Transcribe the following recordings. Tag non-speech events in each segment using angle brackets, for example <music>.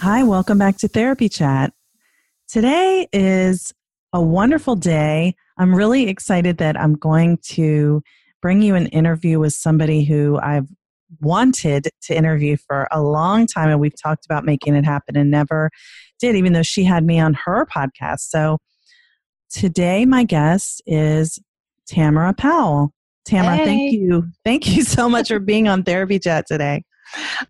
Hi, welcome back to Therapy Chat. Today is a wonderful day. I'm really excited that I'm going to bring you an interview with somebody who I've wanted to interview for a long time, and we've talked about making it happen and never did, even though she had me on her podcast. So today, my guest is Tamara Powell. Tamara, hey. thank you. Thank you so much for being on Therapy Chat today.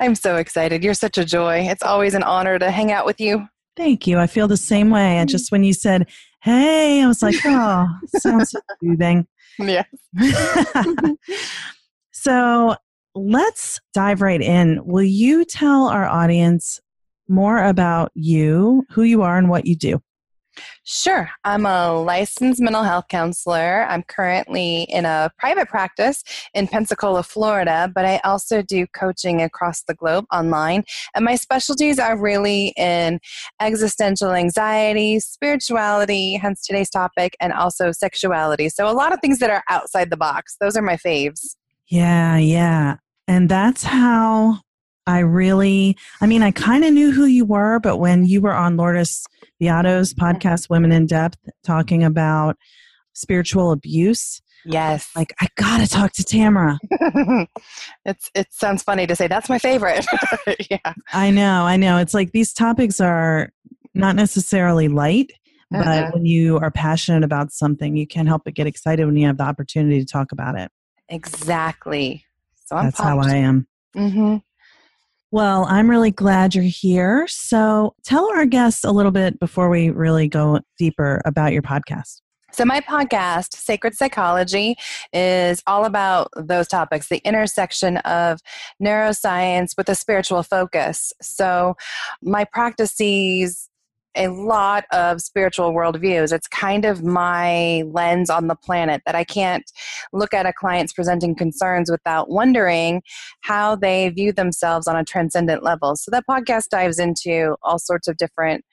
I'm so excited. You're such a joy. It's always an honor to hang out with you. Thank you. I feel the same way. And just when you said, hey, I was like, oh, sounds so soothing. <laughs> Yes. <laughs> so let's dive right in. Will you tell our audience more about you, who you are, and what you do? Sure. I'm a licensed mental health counselor. I'm currently in a private practice in Pensacola, Florida, but I also do coaching across the globe online. And my specialties are really in existential anxiety, spirituality, hence today's topic, and also sexuality. So a lot of things that are outside the box. Those are my faves. Yeah, yeah. And that's how I really, I mean, I kind of knew who you were, but when you were on Lourdes Viado's podcast, Women in Depth, talking about spiritual abuse. Yes. Like, I got to talk to Tamara. <laughs> it's, it sounds funny to say that's my favorite. <laughs> yeah. I know, I know. It's like these topics are not necessarily light, but uh-huh. when you are passionate about something, you can't help but get excited when you have the opportunity to talk about it. Exactly. So I'm That's pumped. how I am. Mm-hmm. Well, I'm really glad you're here. So tell our guests a little bit before we really go deeper about your podcast. So, my podcast, Sacred Psychology, is all about those topics the intersection of neuroscience with a spiritual focus. So, my practice sees a lot of spiritual worldviews. It's kind of my lens on the planet that I can't look at a client's presenting concerns without wondering how they view themselves on a transcendent level. So that podcast dives into all sorts of different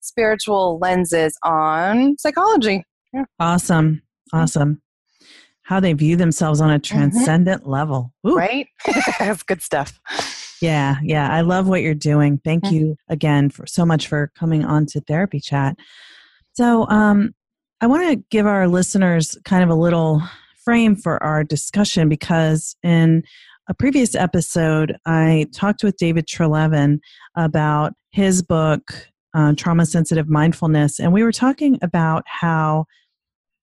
spiritual lenses on psychology. Yeah. Awesome. Awesome. How they view themselves on a mm-hmm. transcendent mm-hmm. level. Ooh. Right? <laughs> That's good stuff. Yeah, yeah. I love what you're doing. Thank mm-hmm. you again for so much for coming on to therapy chat. So, um, I want to give our listeners kind of a little frame for our discussion because in a previous episode, I talked with David Treleaven about his book, uh, Trauma Sensitive Mindfulness, and we were talking about how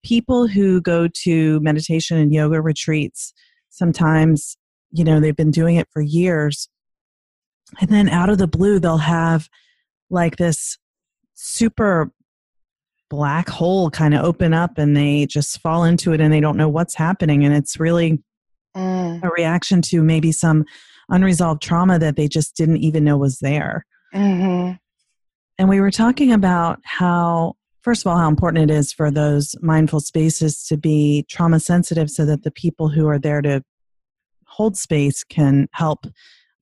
people who go to meditation and yoga retreats sometimes you know they've been doing it for years and then out of the blue they'll have like this super black hole kind of open up and they just fall into it and they don't know what's happening and it's really mm. a reaction to maybe some unresolved trauma that they just didn't even know was there mm-hmm. and we were talking about how first of all, how important it is for those mindful spaces to be trauma sensitive so that the people who are there to hold space can help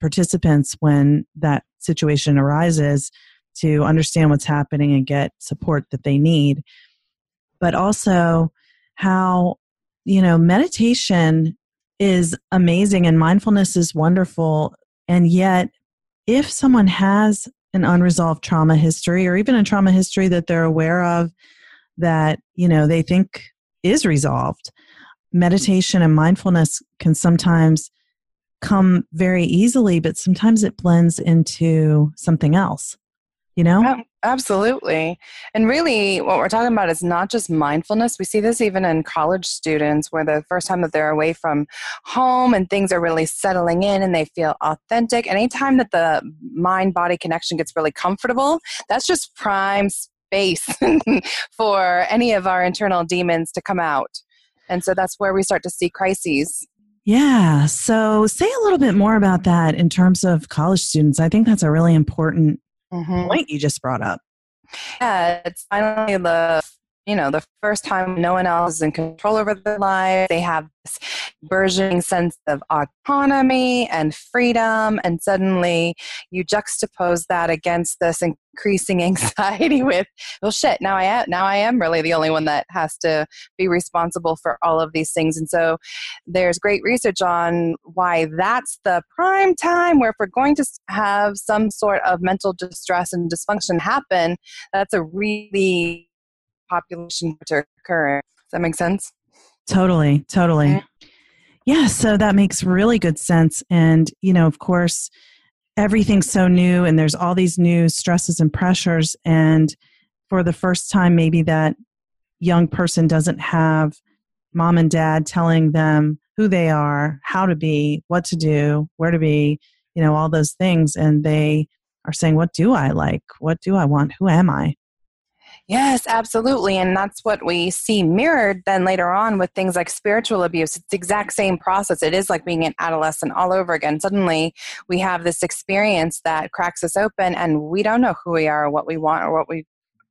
participants when that situation arises to understand what's happening and get support that they need. But also, how, you know, meditation is amazing and mindfulness is wonderful. And yet, if someone has an unresolved trauma history or even a trauma history that they're aware of that, you know, they think is resolved, meditation and mindfulness can sometimes come very easily, but sometimes it blends into something else, you know? Absolutely. And really, what we're talking about is not just mindfulness. We see this even in college students where the first time that they're away from home and things are really settling in and they feel authentic. Anytime that the mind body connection gets really comfortable, that's just prime space <laughs> for any of our internal demons to come out. And so that's where we start to see crises. Yeah. So, say a little bit more about that in terms of college students. I think that's a really important mm-hmm. point you just brought up. Yeah, it's finally the you know the first time no one else is in control over their life they have this burgeoning sense of autonomy and freedom and suddenly you juxtapose that against this increasing <laughs> anxiety with well shit now i am now i am really the only one that has to be responsible for all of these things. And so there's great research on why that's the prime time where if we're going to have some sort of mental distress and dysfunction happen that's a really population to occur. Does that make sense? Totally, totally. Yeah. yeah, so that makes really good sense. And, you know, of course, everything's so new and there's all these new stresses and pressures. And for the first time, maybe that young person doesn't have mom and dad telling them who they are, how to be, what to do, where to be, you know, all those things. And they are saying, What do I like? What do I want? Who am I? Yes, absolutely. And that's what we see mirrored then later on with things like spiritual abuse. It's the exact same process. It is like being an adolescent all over again. Suddenly we have this experience that cracks us open and we don't know who we are or what we want or what we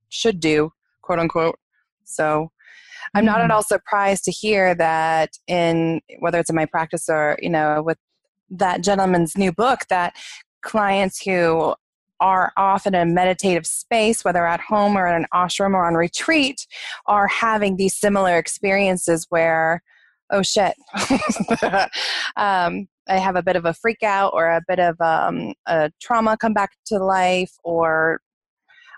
should do, quote unquote. So I'm not at mm-hmm. all surprised to hear that in whether it's in my practice or, you know, with that gentleman's new book that clients who are often in a meditative space, whether at home or in an ashram or on retreat, are having these similar experiences where, oh shit, <laughs> um, I have a bit of a freak out or a bit of um, a trauma come back to life or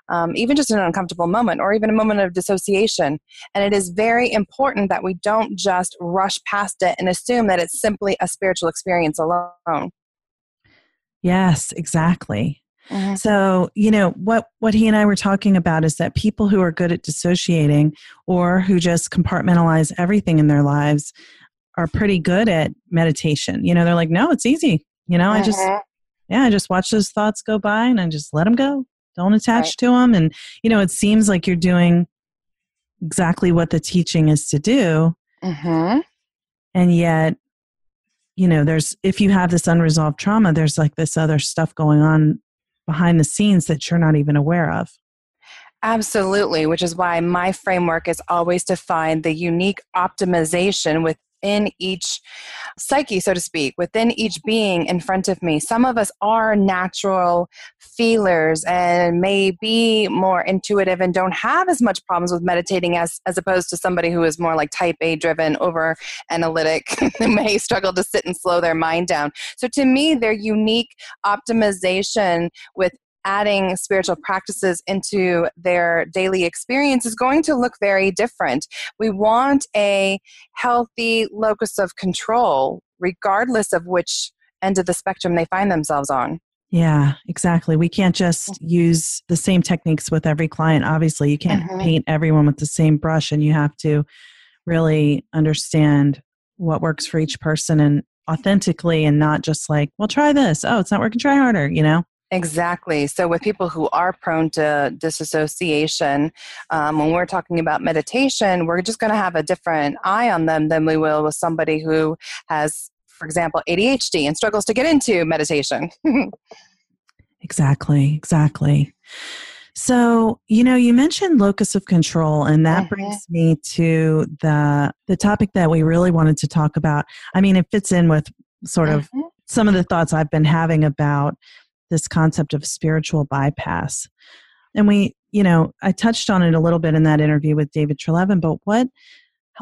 um, even just an uncomfortable moment or even a moment of dissociation. And it is very important that we don't just rush past it and assume that it's simply a spiritual experience alone. Yes, exactly. Mm-hmm. So, you know, what what he and I were talking about is that people who are good at dissociating or who just compartmentalize everything in their lives are pretty good at meditation. You know, they're like, "No, it's easy." You know, mm-hmm. I just mm-hmm. yeah, I just watch those thoughts go by and I just let them go. Don't attach right. to them and you know, it seems like you're doing exactly what the teaching is to do. Mm-hmm. And yet you know there's if you have this unresolved trauma there's like this other stuff going on behind the scenes that you're not even aware of. Absolutely, which is why my framework is always to find the unique optimization with within each psyche, so to speak, within each being in front of me. Some of us are natural feelers and may be more intuitive and don't have as much problems with meditating as, as opposed to somebody who is more like type A driven, over analytic, <laughs> may struggle to sit and slow their mind down. So to me, their unique optimization with adding spiritual practices into their daily experience is going to look very different. We want a healthy locus of control, regardless of which end of the spectrum they find themselves on. Yeah, exactly. We can't just use the same techniques with every client. Obviously, you can't mm-hmm. paint everyone with the same brush, and you have to really understand what works for each person and authentically and not just like, well, try this. Oh, it's not working, try harder, you know? Exactly. So, with people who are prone to disassociation, um, when we're talking about meditation, we're just going to have a different eye on them than we will with somebody who has, for example, ADHD and struggles to get into meditation. <laughs> exactly. Exactly. So, you know, you mentioned locus of control and that Mhm. brings me to the the topic that we really wanted to talk about. I mean, it fits in with sort of Mhm. some of the thoughts I've been having about this concept of spiritual bypass. And we, you know, I touched on it a little bit in that interview with David Treleaven, but what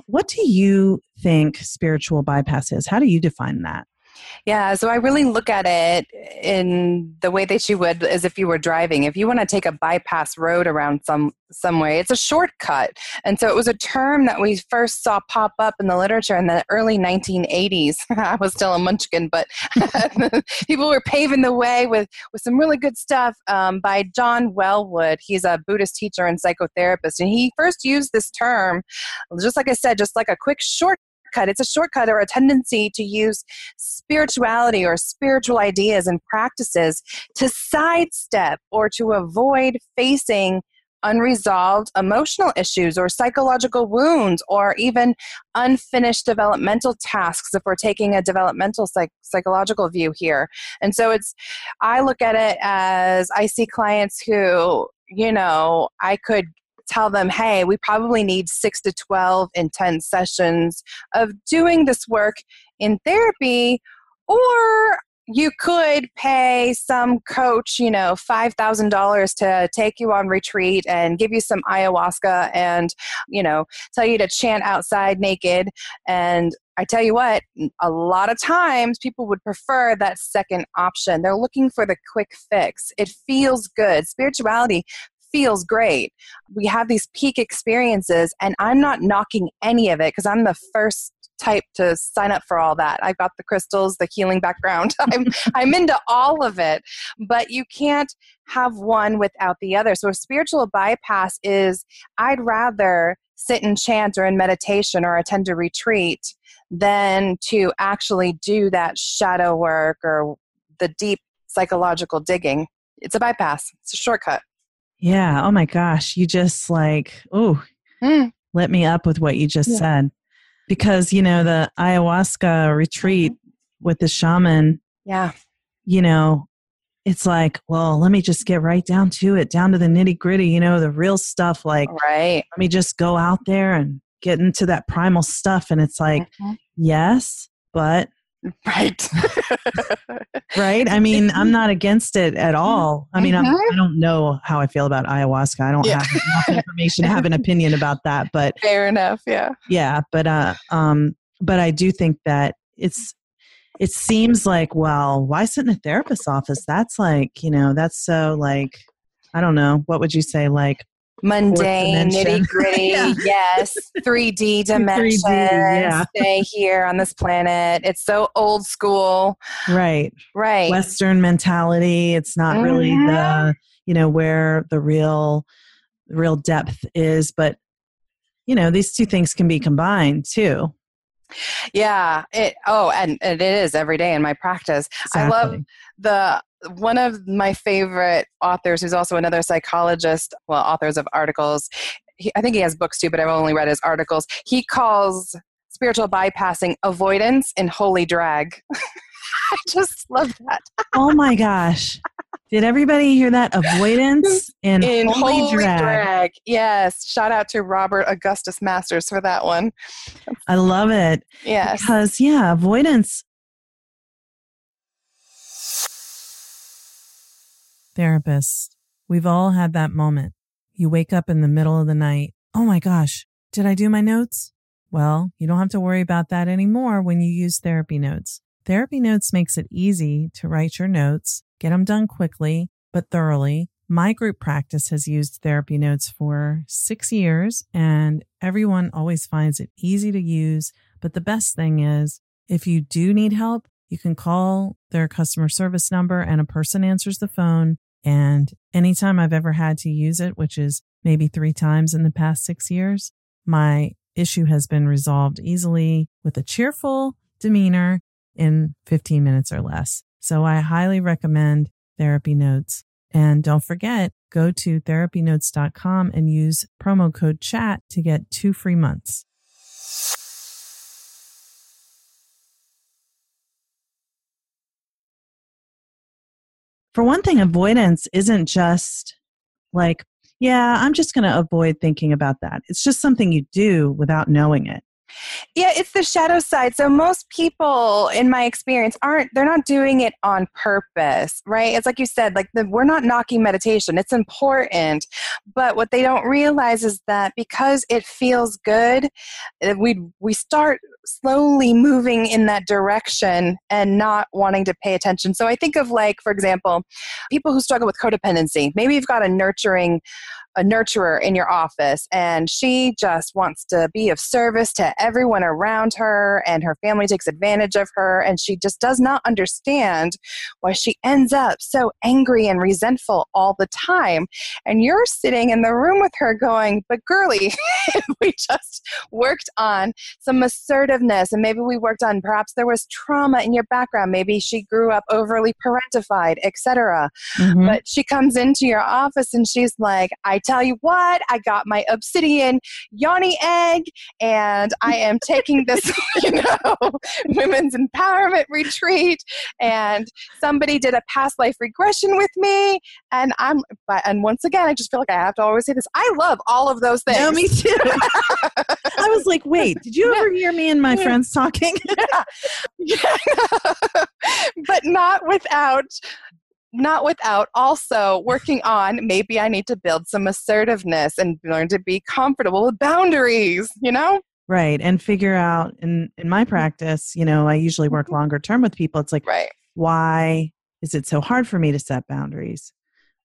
what do you think spiritual bypass is? How do you define that? Yeah, so I really look at it in the way that you would as if you were driving. If you want to take a bypass road around some some way, it's a shortcut. And so it was a term that we first saw pop up in the literature in the early 1980s. <laughs> I was still a munchkin, but <laughs> people were paving the way with with some really good stuff um, by John Welwood. He's a Buddhist teacher and psychotherapist, and he first used this term, just like I said, just like a quick short shortcut. It's a shortcut or a tendency to use spirituality or spiritual ideas and practices to sidestep or to avoid facing unresolved emotional issues or psychological wounds or even unfinished developmental tasks if we're taking a developmental psych- psychological view here and so it's i look at it as i see clients who you know i could tell them, hey, we probably need six to 12 intense sessions of doing this work in therapy, or you could pay some coach, you know, $5,000 to take you on retreat and give you some ayahuasca and, you know, tell you to chant outside naked. And I tell you what, a lot of times people would prefer that second option. They're looking for the quick fix. It feels good. Spirituality feels great. We have these peak experiences, and I'm not knocking any of it because I'm the first type to sign up for all that. I've got the crystals, the healing background. <laughs> I'm I'm into all of it. But you can't have one without the other. So a spiritual bypass is I'd rather sit and chant or in meditation or attend a retreat than to actually do that shadow work or the deep psychological digging. It's a bypass. It's a shortcut. Yeah. Oh my gosh. You just like, oh, Mm. let me up with what you just Yeah. said. Because, you know, the ayahuasca retreat with the shaman, Yeah. you know, it's like, well, let me just get right down to it, down to the nitty gritty, you know, the real stuff. Like, Right. let me just go out there and get into that primal stuff. And it's like, Mhm. yes, but, <laughs> Right. right? I mean, I'm not against it at all. I mean, I'm, Mhm. I don't know how I feel about ayahuasca. I don't Yeah. have enough information to have an opinion about that. But Fair enough. Yeah. yeah but uh um but i do think that it's it seems like well why sit in a therapist's office that's like you know that's so like i don't know what would you say like Mundane, nitty <laughs> gritty. Yeah. Yes. 3D <laughs> dimensions. yeah. Stay here on this planet. It's so old school. right Right. western mentality it's not really Mhm. the you know where the real real depth is but you know these two things can be combined too yeah. It. Oh, and, and it is every day in my practice. I love the one of my favorite authors who's also another psychologist well authors of articles he, i think he has books too but i've only read his articles. He calls spiritual bypassing avoidance in holy drag. <laughs> I just love that. Oh my gosh. Did everybody hear that? Avoidance <laughs> in, in holy, holy, drag. drag. yes. Shout out to robert augustus masters for that one. I love it. Yes. Because, yeah, avoidance. Therapists, we've all had that moment. You wake up in the middle of the night. Oh my gosh, did I do my notes? Well, you don't have to worry about that anymore when you use Therapy Notes. Therapy Notes makes it easy to write your notes, get them done quickly, but thoroughly. My group practice has used Therapy Notes for six years, and everyone always finds it easy to use. But the best thing is, if you do need help, you can call their customer service number and a person answers the phone. And anytime I've ever had to use it, which is maybe three times in the past six years, my issue has been resolved easily with a cheerful demeanor in 15 minutes or less. So I highly recommend Therapy Notes. And don't forget, go to therapynotes.com and use promo code chat to get two free months. For one thing, avoidance isn't just like, yeah, I'm just going to avoid thinking about that. It's just something you do without knowing it. Yeah, it's the shadow side. So most people, in my experience, aren't they're not doing it on purpose, right? It's like you said, like the, we're not knocking meditation. It's important, but what they don't realize is that because it feels good, eh, we we start slowly moving in that direction and not wanting to pay attention. So I think of like, for example, people who struggle with codependency. Maybe you've got a nurturing a nurturer in your office and she just wants to be of service to everyone around her and her family takes advantage of her and she just does not understand why she ends up so angry and resentful all the time. And you're sitting in the room with her going but girly <laughs> we just worked on some assertiveness and maybe we worked on perhaps there was trauma in your background. Maybe she grew up overly parentified etc mm-hmm. but she comes into your office and she's like i tell you what, I got my obsidian yoni egg and I am taking this, <laughs> <laughs> you know, women's empowerment retreat. And somebody did a past life regression with me. And I'm, but, and once again, I just feel like I have to always say this. I love all of those things. No, me too. <laughs> I was like, wait, did you ever hear me and my friends talking? yeah. yeah. but not without not without also working on maybe I need to build some assertiveness and learn to be comfortable with boundaries, you know? Right. And figure out in in my practice, you know, I usually work mm-hmm. longer term with people. It's like right. why is it so hard for me to set boundaries?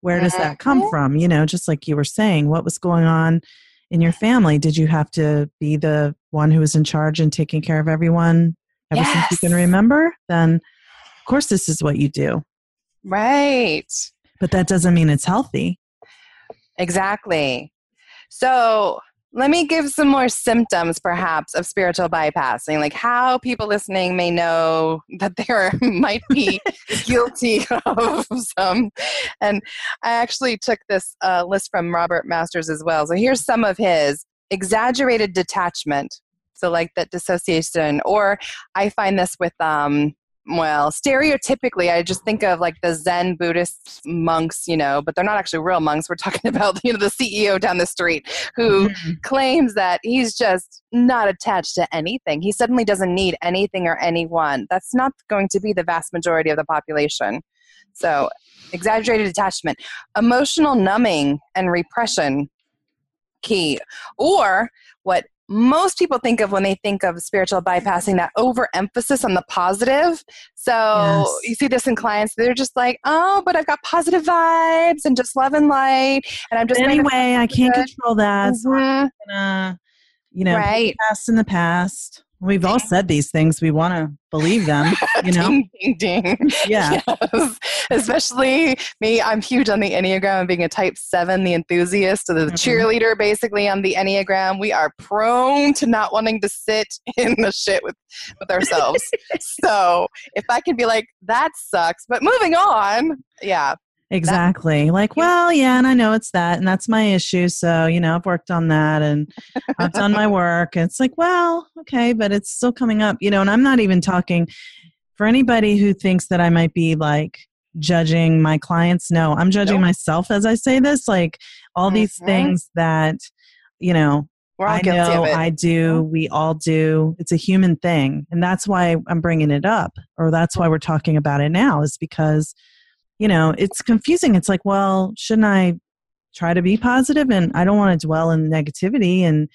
Where does that come mm-hmm. from? You know, just like you were saying, what was going on in your family? Did you have to be the one who was in charge and taking care of everyone ever yes. since you can remember? Then of course this is what you do. Right. But that doesn't mean it's healthy. Exactly. So let me give some more symptoms, perhaps, of spiritual bypassing, like how people listening may know <laughs> that they <laughs> might be <laughs> guilty of some. And I actually took this uh, list from Robert Masters as well. So here's some of his exaggerated detachment. So, like that dissociation, or I find this with um, well, stereotypically, I just think of like the Zen Buddhist monks, you know, but they're not actually real monks. We're talking <laughs> about, you know, the CEO down the street who mm-hmm. claims that he's just not attached to anything. He suddenly doesn't need anything or anyone. That's not going to be the vast majority of the population. So, exaggerated attachment, emotional numbing and repression, key. Or what most people think of when they think of spiritual bypassing that overemphasis on the positive. So yes. you see this in clients, they're just like, oh, but I've got positive vibes and just love and light. And I'm just anyway, I can't <laughs> control that. Mm-hmm. So I'm gonna, you know, right. past in the past. We've all said these things. We want to believe them, <laughs> you know? ding, ding, ding. Yeah. Yes. Especially me. I'm huge on the Enneagram, being a type seven, the enthusiast, the mm-hmm. cheerleader, basically, on the Enneagram. We are prone to not wanting to sit <laughs> in the shit with, with ourselves. <laughs> so if I can be like, that sucks, but moving on, yeah, Exactly. like, well, yeah, and I know it's that, and that's my issue. So, you know, I've worked on that and I've done my work. It's like, well, okay, but it's still coming up, you know, and I'm not even talking for anybody who thinks that I might be like judging my clients. No, I'm judging nope. myself as I say this. Like, all mm-hmm. these things that, you know, I know, I do, we all do. It's a human thing. And that's why I'm bringing it up, or that's why we're talking about it now, is because you know, it's confusing. It's like, well, shouldn't I try to be positive? And I don't want to dwell in negativity and,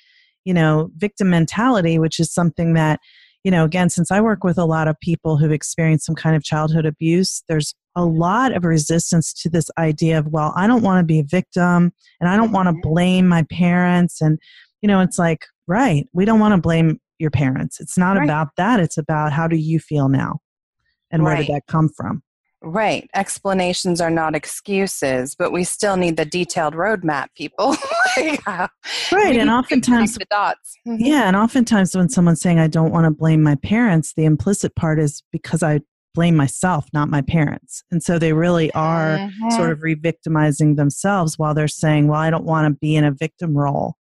you know, victim mentality, which is something that, you know, again, since I work with a lot of people who've experienced some kind of childhood abuse, there's a lot of resistance to this idea of, well, I don't want to be a victim and I don't want to mm-hmm. blame my parents. And, you know, it's like, right, we don't want to blame your parents. It's not right. about that. It's about how do you feel now and right. where did that come from? Right. Explanations are not excuses, but we still need the detailed roadmap, people. <laughs> Right. And oftentimes, the dots. Mm-hmm. Yeah. And oftentimes, when someone's saying, I don't want to blame my parents, the implicit part is because I blame myself, not my parents. And so they really are mm-hmm. sort of re victimizing themselves while they're saying, Well, I don't want to be in a victim role.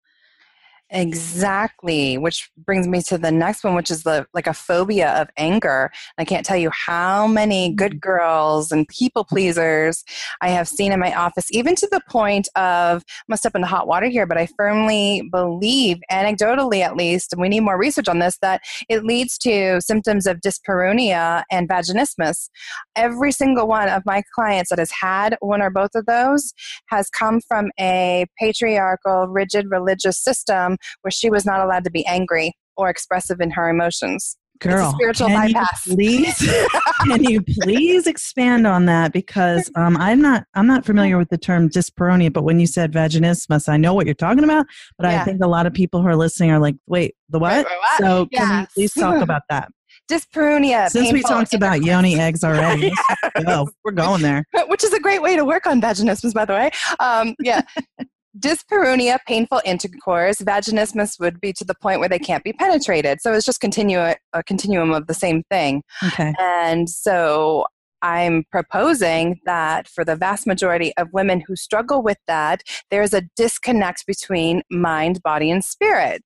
Exactly, which brings me to the next one, which is the like a phobia of anger. I can't tell you how many good mm. girls and people pleasers I have seen in my office, even to the point of I'm gonna step into hot water here, but I firmly believe, anecdotally at least, and we need more research on this, that it leads to symptoms of dyspareunia and vaginismus. Every single one of my clients that has had one or both of those has come from a patriarchal, rigid religious system where she was not allowed to be angry or expressive in her emotions. Girl, spiritual can bypass. You please, <laughs> can you please expand on that? Because um, I'm not, I'm not familiar with the term dyspareunia. But when you said vaginismus, I know what you're talking about. But yeah. I think a lot of people who are listening are like, "Wait, the what?" what? So yes. can you please talk <laughs> about that? Dyspareunia. Since we talked about yoni eggs already, <laughs> go. We're going there. Which is a great way to work on vaginismus, by the way. Um, yeah. Dyspareunia, painful intercourse. Vaginismus would be to the point where they can't be penetrated. So it's just continue a continuum of the same thing. Okay. And so I'm proposing that for the vast majority of women who struggle with that, there's a disconnect between mind, body, and spirit.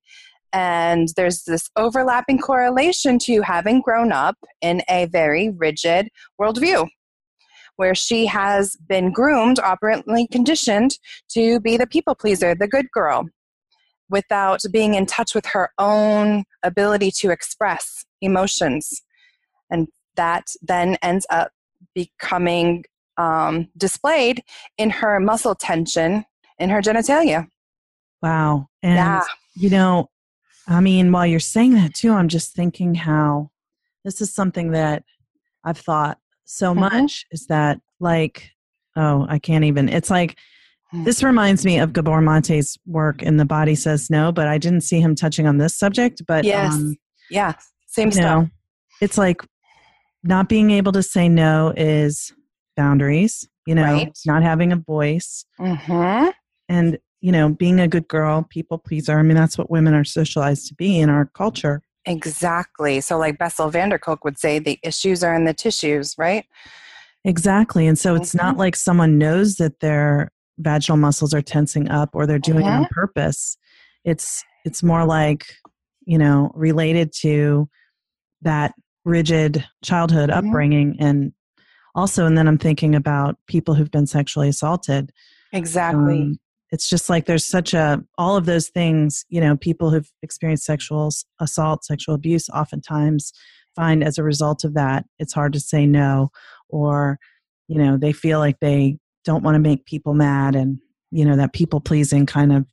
And there's this overlapping correlation to having grown up in a very rigid worldview where she has been groomed, operantly conditioned to be the people pleaser, the good girl, without being in touch with her own ability to express emotions. And that then ends up becoming um, displayed in her muscle tension in her genitalia. Wow. And, yeah. you know, I mean, while you're saying that too, I'm just thinking how this is something that I've thought so mm-hmm. much is that like oh i can't even it's like hmm. this reminds me of gabor mate's work in the body says no but i didn't see him touching on this subject but yes um, yeah same stuff know, it's like not being able to say no is boundaries you know right. not having a voice mm-hmm. and you know being a good girl people pleaser i mean that's what women are socialized to be in our culture Exactly. So, like Bessel van der Kolk would say, the issues are in the tissues, right? Exactly. And so, it's mm-hmm. not like someone knows that their vaginal muscles are tensing up or they're doing mm-hmm. it on mm-hmm. purpose. It's it's more like you know related to that rigid childhood mm-hmm. upbringing and also and then i'm thinking about people who've been sexually assaulted exactly um, it's just like there's such a all of those things you know people who've experienced sexual assault sexual abuse oftentimes find as a result of that it's hard to say no or you know they feel like they don't want to make people mad and you know that people pleasing kind of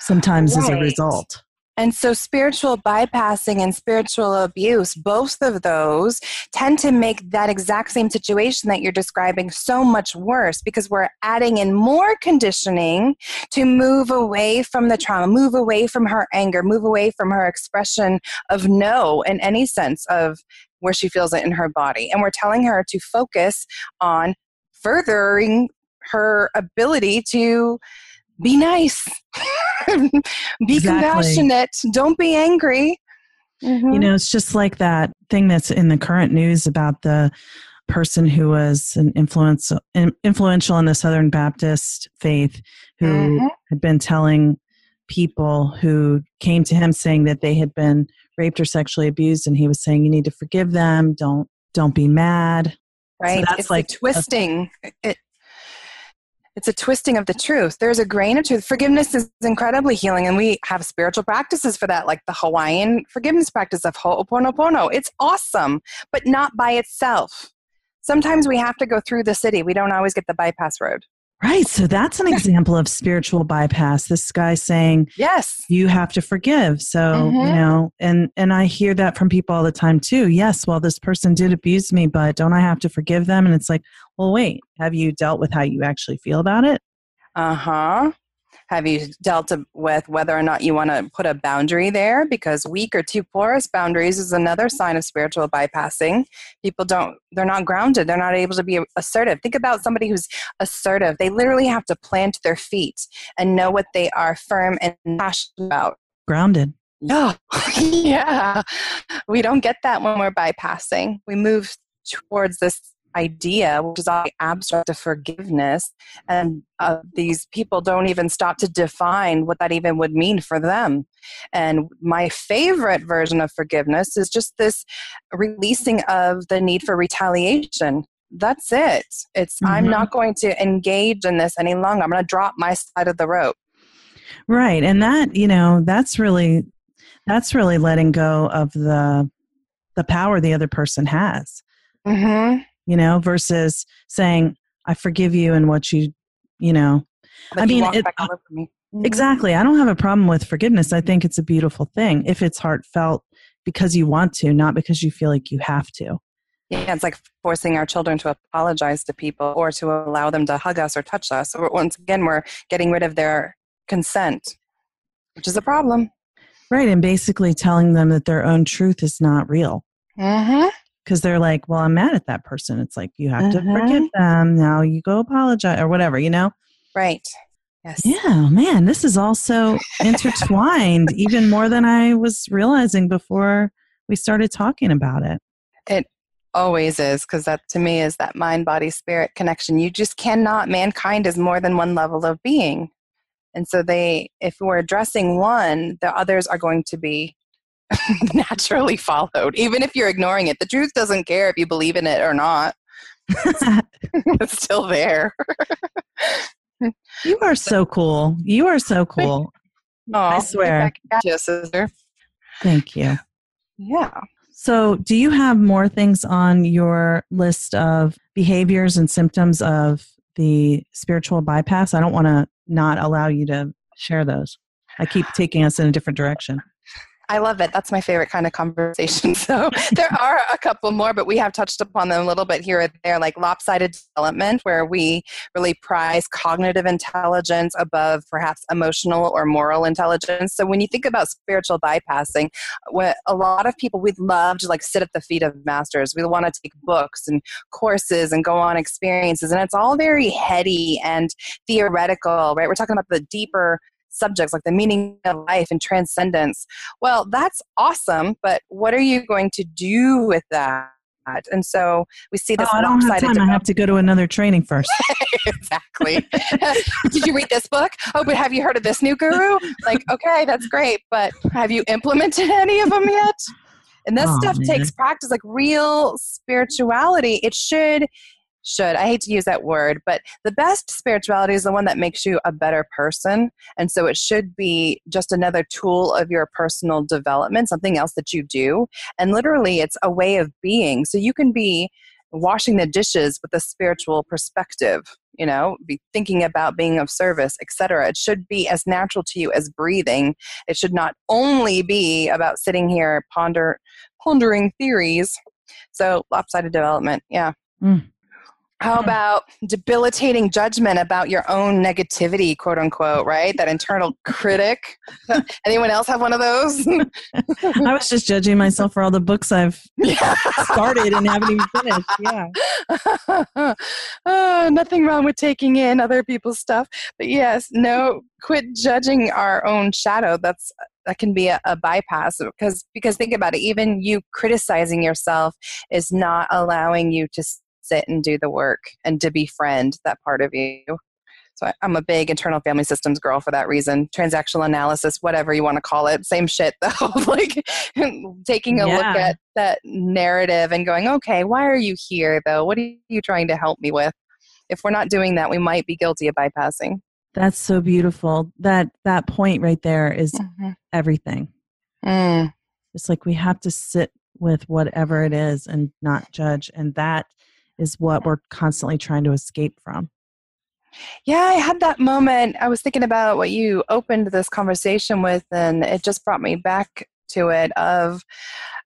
sometimes right. is a result and so, spiritual bypassing and spiritual abuse, both of those tend to make that exact same situation that you're describing so much worse because we're adding in more conditioning to move away from the trauma, move away from her anger, move away from her expression of no in any sense of where she feels it in her body. And we're telling her to focus on furthering her ability to be nice, <laughs> be exactly. compassionate, don't be angry. Mm-hmm. You know, it's just like that thing that's in the current news about the person who was an influence, influential in the Southern Baptist faith who mm-hmm. had been telling people who came to him saying that they had been raped or sexually abused and he was saying you need to forgive them don't don't be mad right so that's it's like twisting a, it, it's a twisting of the truth. There's a grain of truth. Forgiveness is incredibly healing, and we have spiritual practices for that, like the Hawaiian forgiveness practice of Ho'oponopono. It's awesome, but not by itself. Sometimes we have to go through the city. We don't always get the bypass road. Right. So that's an <laughs> example of spiritual bypass. This guy saying, "Yes, you have to forgive." So, mm-hmm. you know, and and I hear that from people all the time too. Yes, well this person did abuse me, but don't I have to forgive them? And it's like, "Well, wait. Have you dealt with how you actually feel about it?" Uh-huh. Have you dealt with whether or not you want to put a boundary there? Because weak or too porous boundaries is another sign of spiritual bypassing. People don't, they're not grounded. They're not able to be assertive. Think about somebody who's assertive. They literally have to plant their feet and know what they are firm and passionate about. Grounded. Oh, <laughs> yeah. We don't get that when we're bypassing. We move towards this idea, which is all abstract of forgiveness, and uh, these people don't even stop to define what that even would mean for them. And my favorite version of forgiveness is just this releasing of the need for retaliation. That's it. It's mm-hmm. I'm not going to engage in this any longer. I'm going to drop my side of the rope. Right, and that you know that's really that's really letting go of the the power the other person has. Mm-hmm. You know, versus saying, I forgive you and what you, you know. But I mean, it, me. Mm-hmm. exactly. I don't have a problem with forgiveness. I think it's a beautiful thing if it's heartfelt because you want to, not because you feel like you have to. Yeah, it's like forcing our children to apologize to people or to allow them to hug us or touch us. Or once again, we're getting rid of their consent, which is a problem. Right, and basically telling them that their own truth is not real. Mm-hmm. Because they're like, well, I'm mad at that person. It's like, you have mm-hmm. to forgive them. Now you go apologize or whatever, you know? Right. Yes. Yeah, man, this is also intertwined <laughs> even more than I was realizing before we started talking about it. It always is because that to me is that mind body spirit connection. You just cannot, mankind is more than one level of being. And so they if we're addressing one, the others are going to be <laughs> naturally followed, even if you're ignoring it. The truth doesn't care if you believe in it or not. <laughs> it's still there. you are <laughs> so cool. You are so cool. Oh, I swear. You, sister. Thank you. Yeah. So, do you have more things on your list of behaviors and symptoms of the spiritual bypass? I don't want to not allow you to share those. I keep taking us in a different direction. I love it. That's my favorite kind of conversation. <laughs> So there are a couple more, but we have touched upon them a little bit here and there, like lopsided development, where we really prize cognitive intelligence above perhaps emotional or moral intelligence. So when you think about spiritual bypassing, what a lot of people we'd love to like sit at the feet of masters. We want to take books and courses and go on experiences, and it's all very heady and theoretical, right? We're talking about the deeper subjects like the meaning of life and transcendence. Well, that's awesome, but what are you going to do with that? And so we see this. Oh, I don't have time. I have to go to another training first. <laughs> exactly. <laughs> Did you read this book? Oh, but have you heard of this new guru? Like, okay, that's great, but have you implemented <laughs> any of them yet? And this oh, stuff man. takes practice, like real spirituality. It should should. I hate to use that word, but the best spirituality is the one that makes you a better person. And so it should be just another tool of your personal development, something else that you do. And literally, it's a way of being. So you can be washing the dishes with a spiritual perspective you know be thinking about being of service etc it should be as natural to you as breathing it should not only be about sitting here ponder pondering theories so lopsided development yeah mm. How mm-hmm. about debilitating judgment about your own negativity, quote unquote, right? That internal critic. <laughs> Anyone else have one of those? <laughs> I was just judging myself for all the books I've started and haven't even finished. Yeah. <laughs> oh, nothing wrong with taking in other people's stuff. But yes, no, quit judging our own shadow. That's that can be a, a, bypass because because think about it even you criticizing yourself is not allowing you to sit and do the work and to befriend that part of you. So I, am a big internal family systems girl for that reason. Transactional analysis, whatever you want to call it, same shit <laughs> though. like taking a yeah. look at that narrative and going, okay, why are you here though? What are you trying to help me with? If we're not doing that, we might be guilty of bypassing. That's so beautiful. That that point right there is mm-hmm. everything. Mm. It's like we have to sit with whatever it is and not judge, and that is what we're constantly trying to escape from. Yeah, I had that moment. I was thinking about what you opened this conversation with, and it just brought me back to it of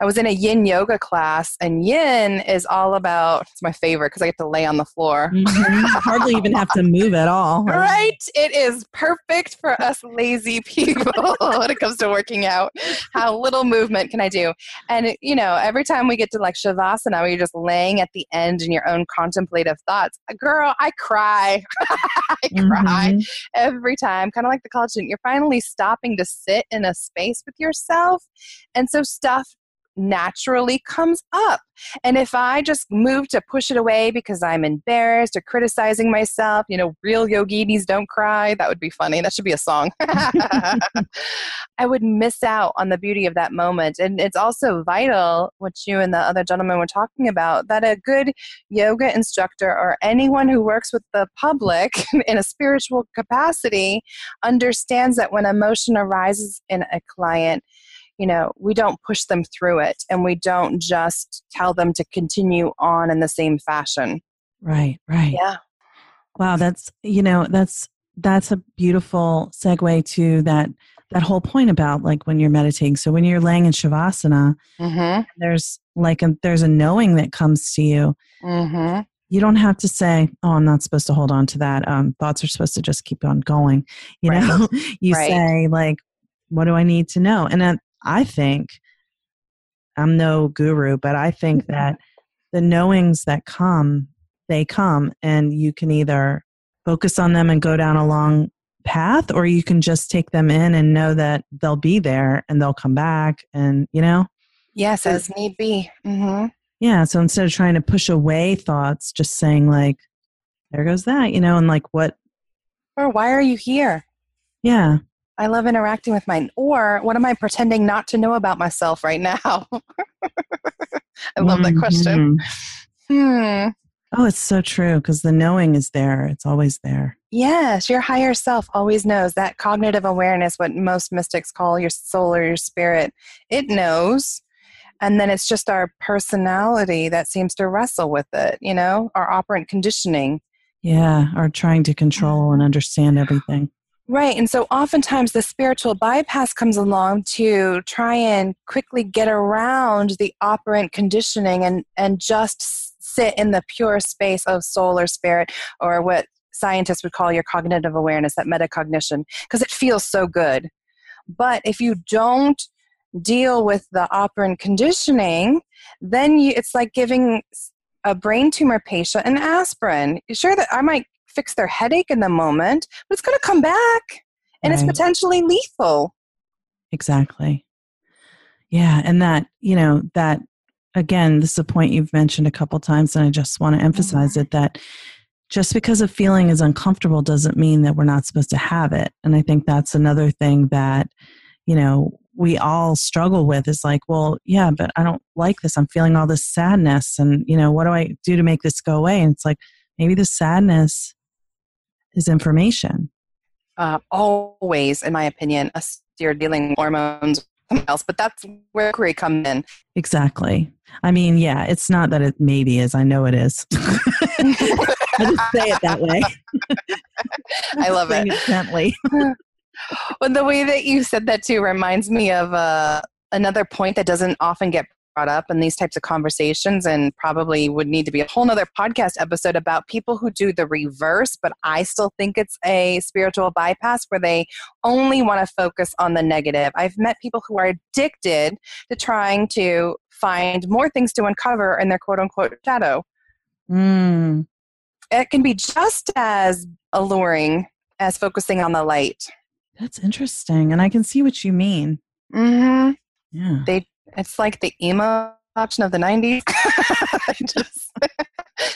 I was in a yin yoga class, and yin is all about it's my favorite because I get to lay on the floor. Mm-hmm. Hardly even have to move at all. <laughs> Right? It is perfect for us lazy <laughs> people when it comes to working out. How little movement can I do? And, you know, every time we get to like Shavasana, where you're just laying at the end in your own contemplative thoughts, girl, I cry. <laughs> I cry mm-hmm. every time, kind of like the college student. You're finally stopping to sit in a space with yourself. And so stuff naturally comes up. And if I just move to push it away because I'm embarrassed or criticizing myself, you know, real yoginis don't cry, that would be funny. That should be a song. <laughs> <laughs> I would miss out on the beauty of that moment. And it's also vital, what you and the other gentleman were talking about, that a good yoga instructor or anyone who works with the public <laughs> in a spiritual capacity understands that when emotion arises in a client, you know, we don't push them through it and we don't just tell them to continue on in the same fashion. Right, right. Yeah. Wow, that's you know, that's that's a beautiful segue to that that whole point about like when you're meditating. So when you're laying in shavasana, Mm-hmm. there's like a, there's a knowing that comes to you. Mm-hmm. You don't have to say, "Oh, I'm not supposed to hold on to that." Um, thoughts are supposed to just keep on going. You Right. know, <laughs> you Right. say like, "What do I need to know?" And then I think I'm no guru, but I think Mm-hmm. that the knowings that come, they come, and you can either focus on them and go down a long path, or you can just take them in and know that they'll be there and they'll come back, and you know. Yes, as need be. Mm-hmm. Yeah. So instead of trying to push away thoughts, just saying, like, there goes that, you know, and like, what, Or why are you here? yeah, I love interacting with mine. Or what am I pretending not to know about myself right now? <laughs> I love that question. Mhm. Hmm. Oh, it's so true because the knowing is there. It's always there. Yes, your higher self always knows that cognitive awareness, what most mystics call your soul or your spirit. It knows. And then it's just our personality that seems to wrestle with it, you know, our operant conditioning. Yeah. Or trying to control and understand everything. Right. And so oftentimes the spiritual bypass comes along to try and quickly get around the operant conditioning and, and just sit in the pure space of soul or spirit or what scientists would call your cognitive awareness, that metacognition, because it feels so good. But if you don't deal with the operant conditioning, then you, it's like giving a brain tumor patient an aspirin. Sure, that I might fix their headache in the moment, but it's going to come back and it's potentially lethal. Exactly. Yeah. And that, you know, that again, this is a point you've mentioned a couple times, and I just want to emphasize it mm-hmm. that just because a feeling is uncomfortable doesn't mean that we're not supposed to have it. And I think that's another thing that, you know, we all struggle with is like, well, yeah, but I don't like this. I'm feeling all this sadness. And, you know, what do I do to make this go away? And it's like, maybe the sadness is information. Uh, always, in my opinion, us you're dealing with hormones, something else, but that's where inquiry come in. Exactly. I mean, yeah, it's not that it maybe is. I know it is. <laughs> I just say it that way. <laughs> I love Saying it. gently. <laughs> Well, the way that you said that too reminds me of uh, another point that doesn't often get brought up in these types of conversations and probably would need to be a whole nother podcast episode about people who do the reverse but i still think it's a spiritual bypass where they only want to focus on the negative i've met people who are addicted to trying to find more things to uncover in their quote unquote shadow Mm, it can be just as alluring as focusing on the light that's interesting. And I can see what you mean. mm-hmm. Yeah. It's like the emo option of the 90s. <laughs> Just-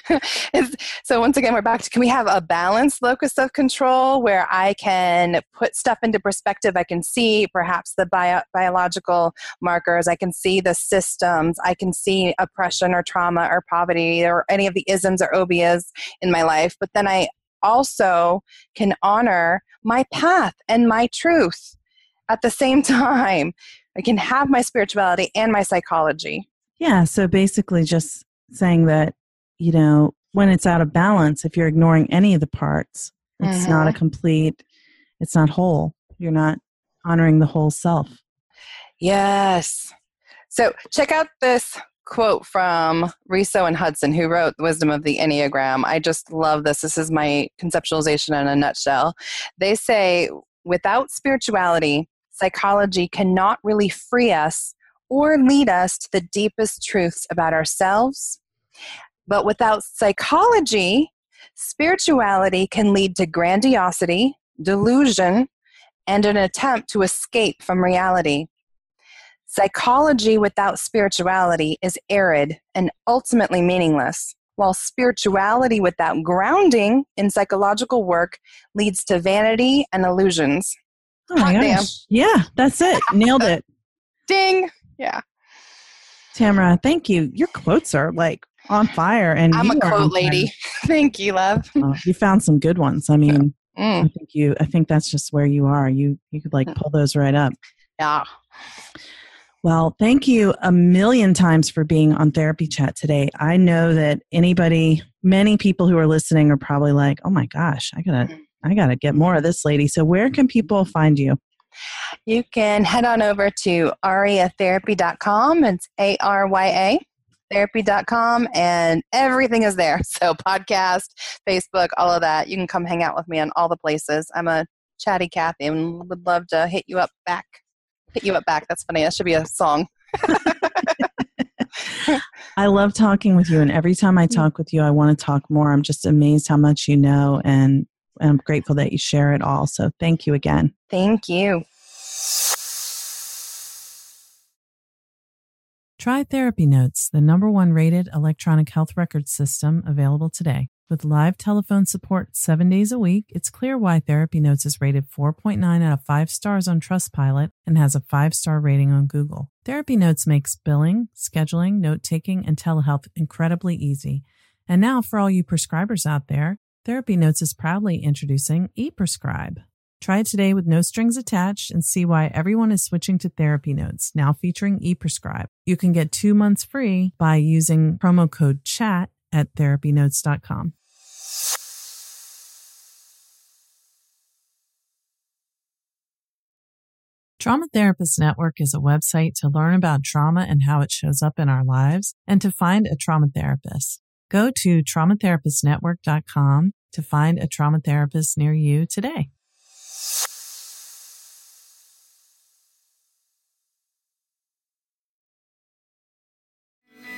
<laughs> so once again, we're back to can we have a balanced locus of control where I can put stuff into perspective? I can see perhaps the bio- biological markers. I can see the systems. I can see oppression or trauma or poverty or any of the isms or obias in my life. But then I also can honor my path and my truth at the same <laughs> time. I can have my spirituality and my psychology. Yeah. So basically, just saying that, you know, when it's out of balance, if you're ignoring any of the parts, it's not a mm-hmm. complete, it's not whole. You're not honoring the whole self. Yes. So check out this quote from Riso and Hudson, who wrote The Wisdom of the Enneagram. I just love this. This is my conceptualization in a nutshell. They say, without spirituality, psychology cannot really free us or lead us to the deepest truths about ourselves. But without psychology, spirituality can lead to grandiosity, delusion, and an attempt to escape from reality. Psychology without spirituality is arid and ultimately meaningless, while spirituality without grounding in psychological work leads to vanity and illusions. Oh my Hot gosh. damn. Yeah, that's it. <laughs> Nailed it. Ding! Yeah. Tamara, thank you. Your quotes are like on fire and I'm a quote fire. lady. <laughs> Thank you, love. <laughs> Oh, you found some good ones. I mean, Mm, I think you I think that's just where you are. You you could like pull those right up. yeah. Well, thank you a million times for being on Therapy Chat today. I know that anybody, many people who are listening are probably like, "Oh my gosh, I gotta, I gotta get more of this lady." So, where can people find you? You can head on over to aryatherapy.com. It's A R Y A therapy.com and everything is there. <laughs> So podcast, Facebook, all of that. You can come hang out with me on all the places. I'm a chatty Kathy and would love to hit you up back. Hit you up back. That's funny. That should be a song. <laughs> I love talking with you, and every time I <laughs> talk with you, I want to talk more. I'm just amazed how much you know, and I'm grateful that you share it all. So, thank you again. Thank you. Try Therapy Notes, the number one rated electronic health record system available today. With live telephone support seven days a week, it's clear why Therapy Notes is rated 4.9 out of 5 stars on Trustpilot and has a 5 star rating on Google. Therapy Notes makes billing, scheduling, note taking, and telehealth incredibly easy. And now, for all you prescribers out there, Therapy Notes is proudly introducing ePrescribe. Try it today with no strings attached and see why everyone is switching to Therapy Notes, now featuring ePrescribe. You can get two months free by using promo code CHAT at therapynotes.com. Trauma Therapist Network is a website to learn about trauma and how it shows up in our lives and to find a trauma therapist. Go to traumatherapistnetwork.com to find a trauma therapist near you today.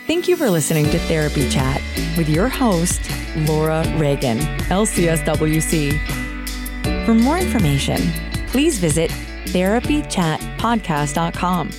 Thank you for listening to Therapy Chat with your host, Laura Reagan, LCSWC. For more information, please visit therapychatpodcast.com